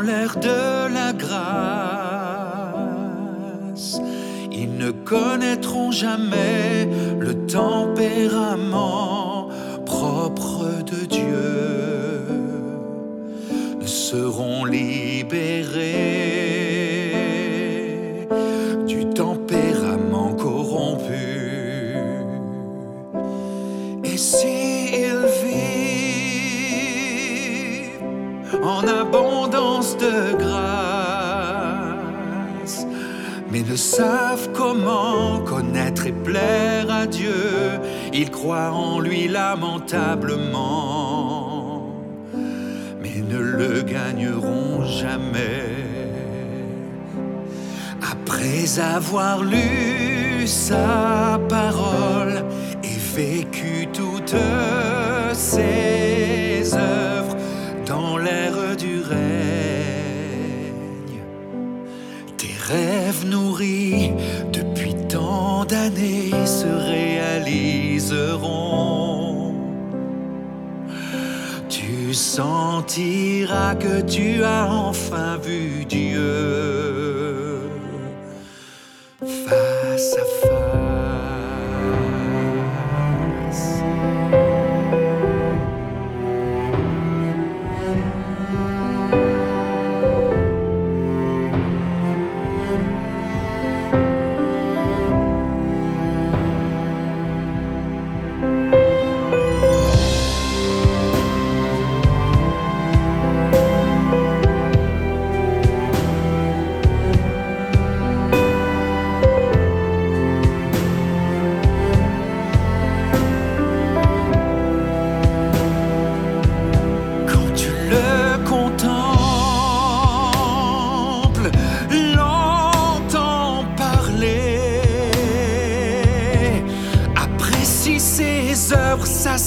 l'air de la grâce, ils ne connaîtront jamais le tempérament propre de Dieu, ne seront libérés mais ne savent comment connaître et plaire à Dieu, ils croient en lui lamentablement, mais ne le gagneront jamais. Après avoir lu sa parole et vécu toutes ses d'années se réaliseront? Tu sentiras que tu as enfin vu Dieu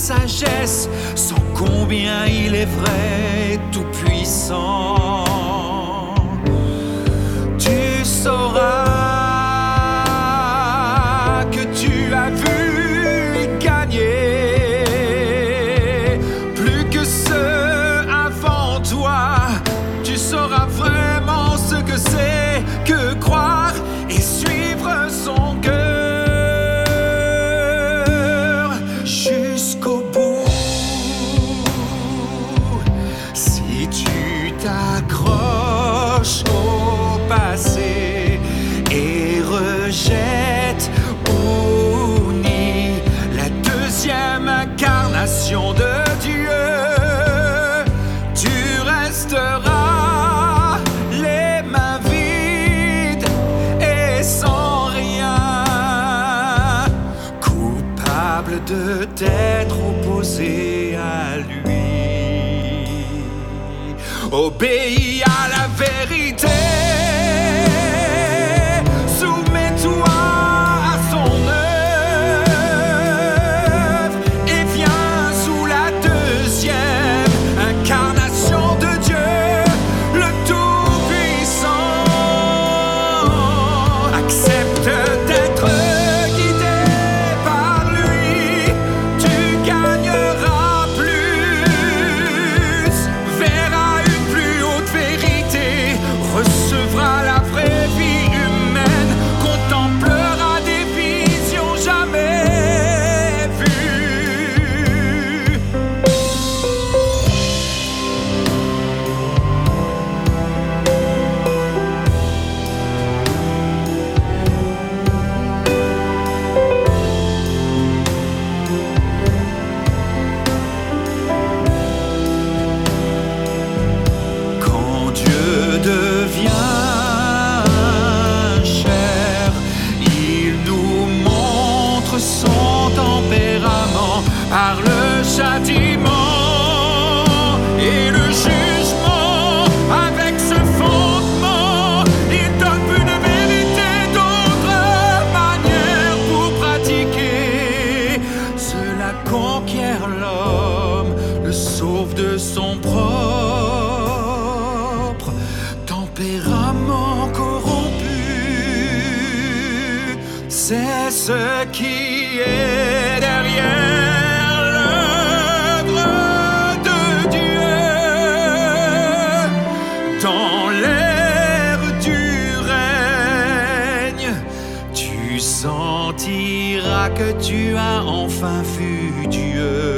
sagesse, sans combien il est vrai, tout puissant. Tu sauras et rejettes ou nies la deuxième incarnation de Dieu, tu resteras les mains vides et sans rien, coupable de t'être opposé à lui. Obéis à la vérité. c'est ce qui est derrière l'œuvre de Dieu. Dans l'ère du règne, tu sentiras que tu as enfin vu Dieu.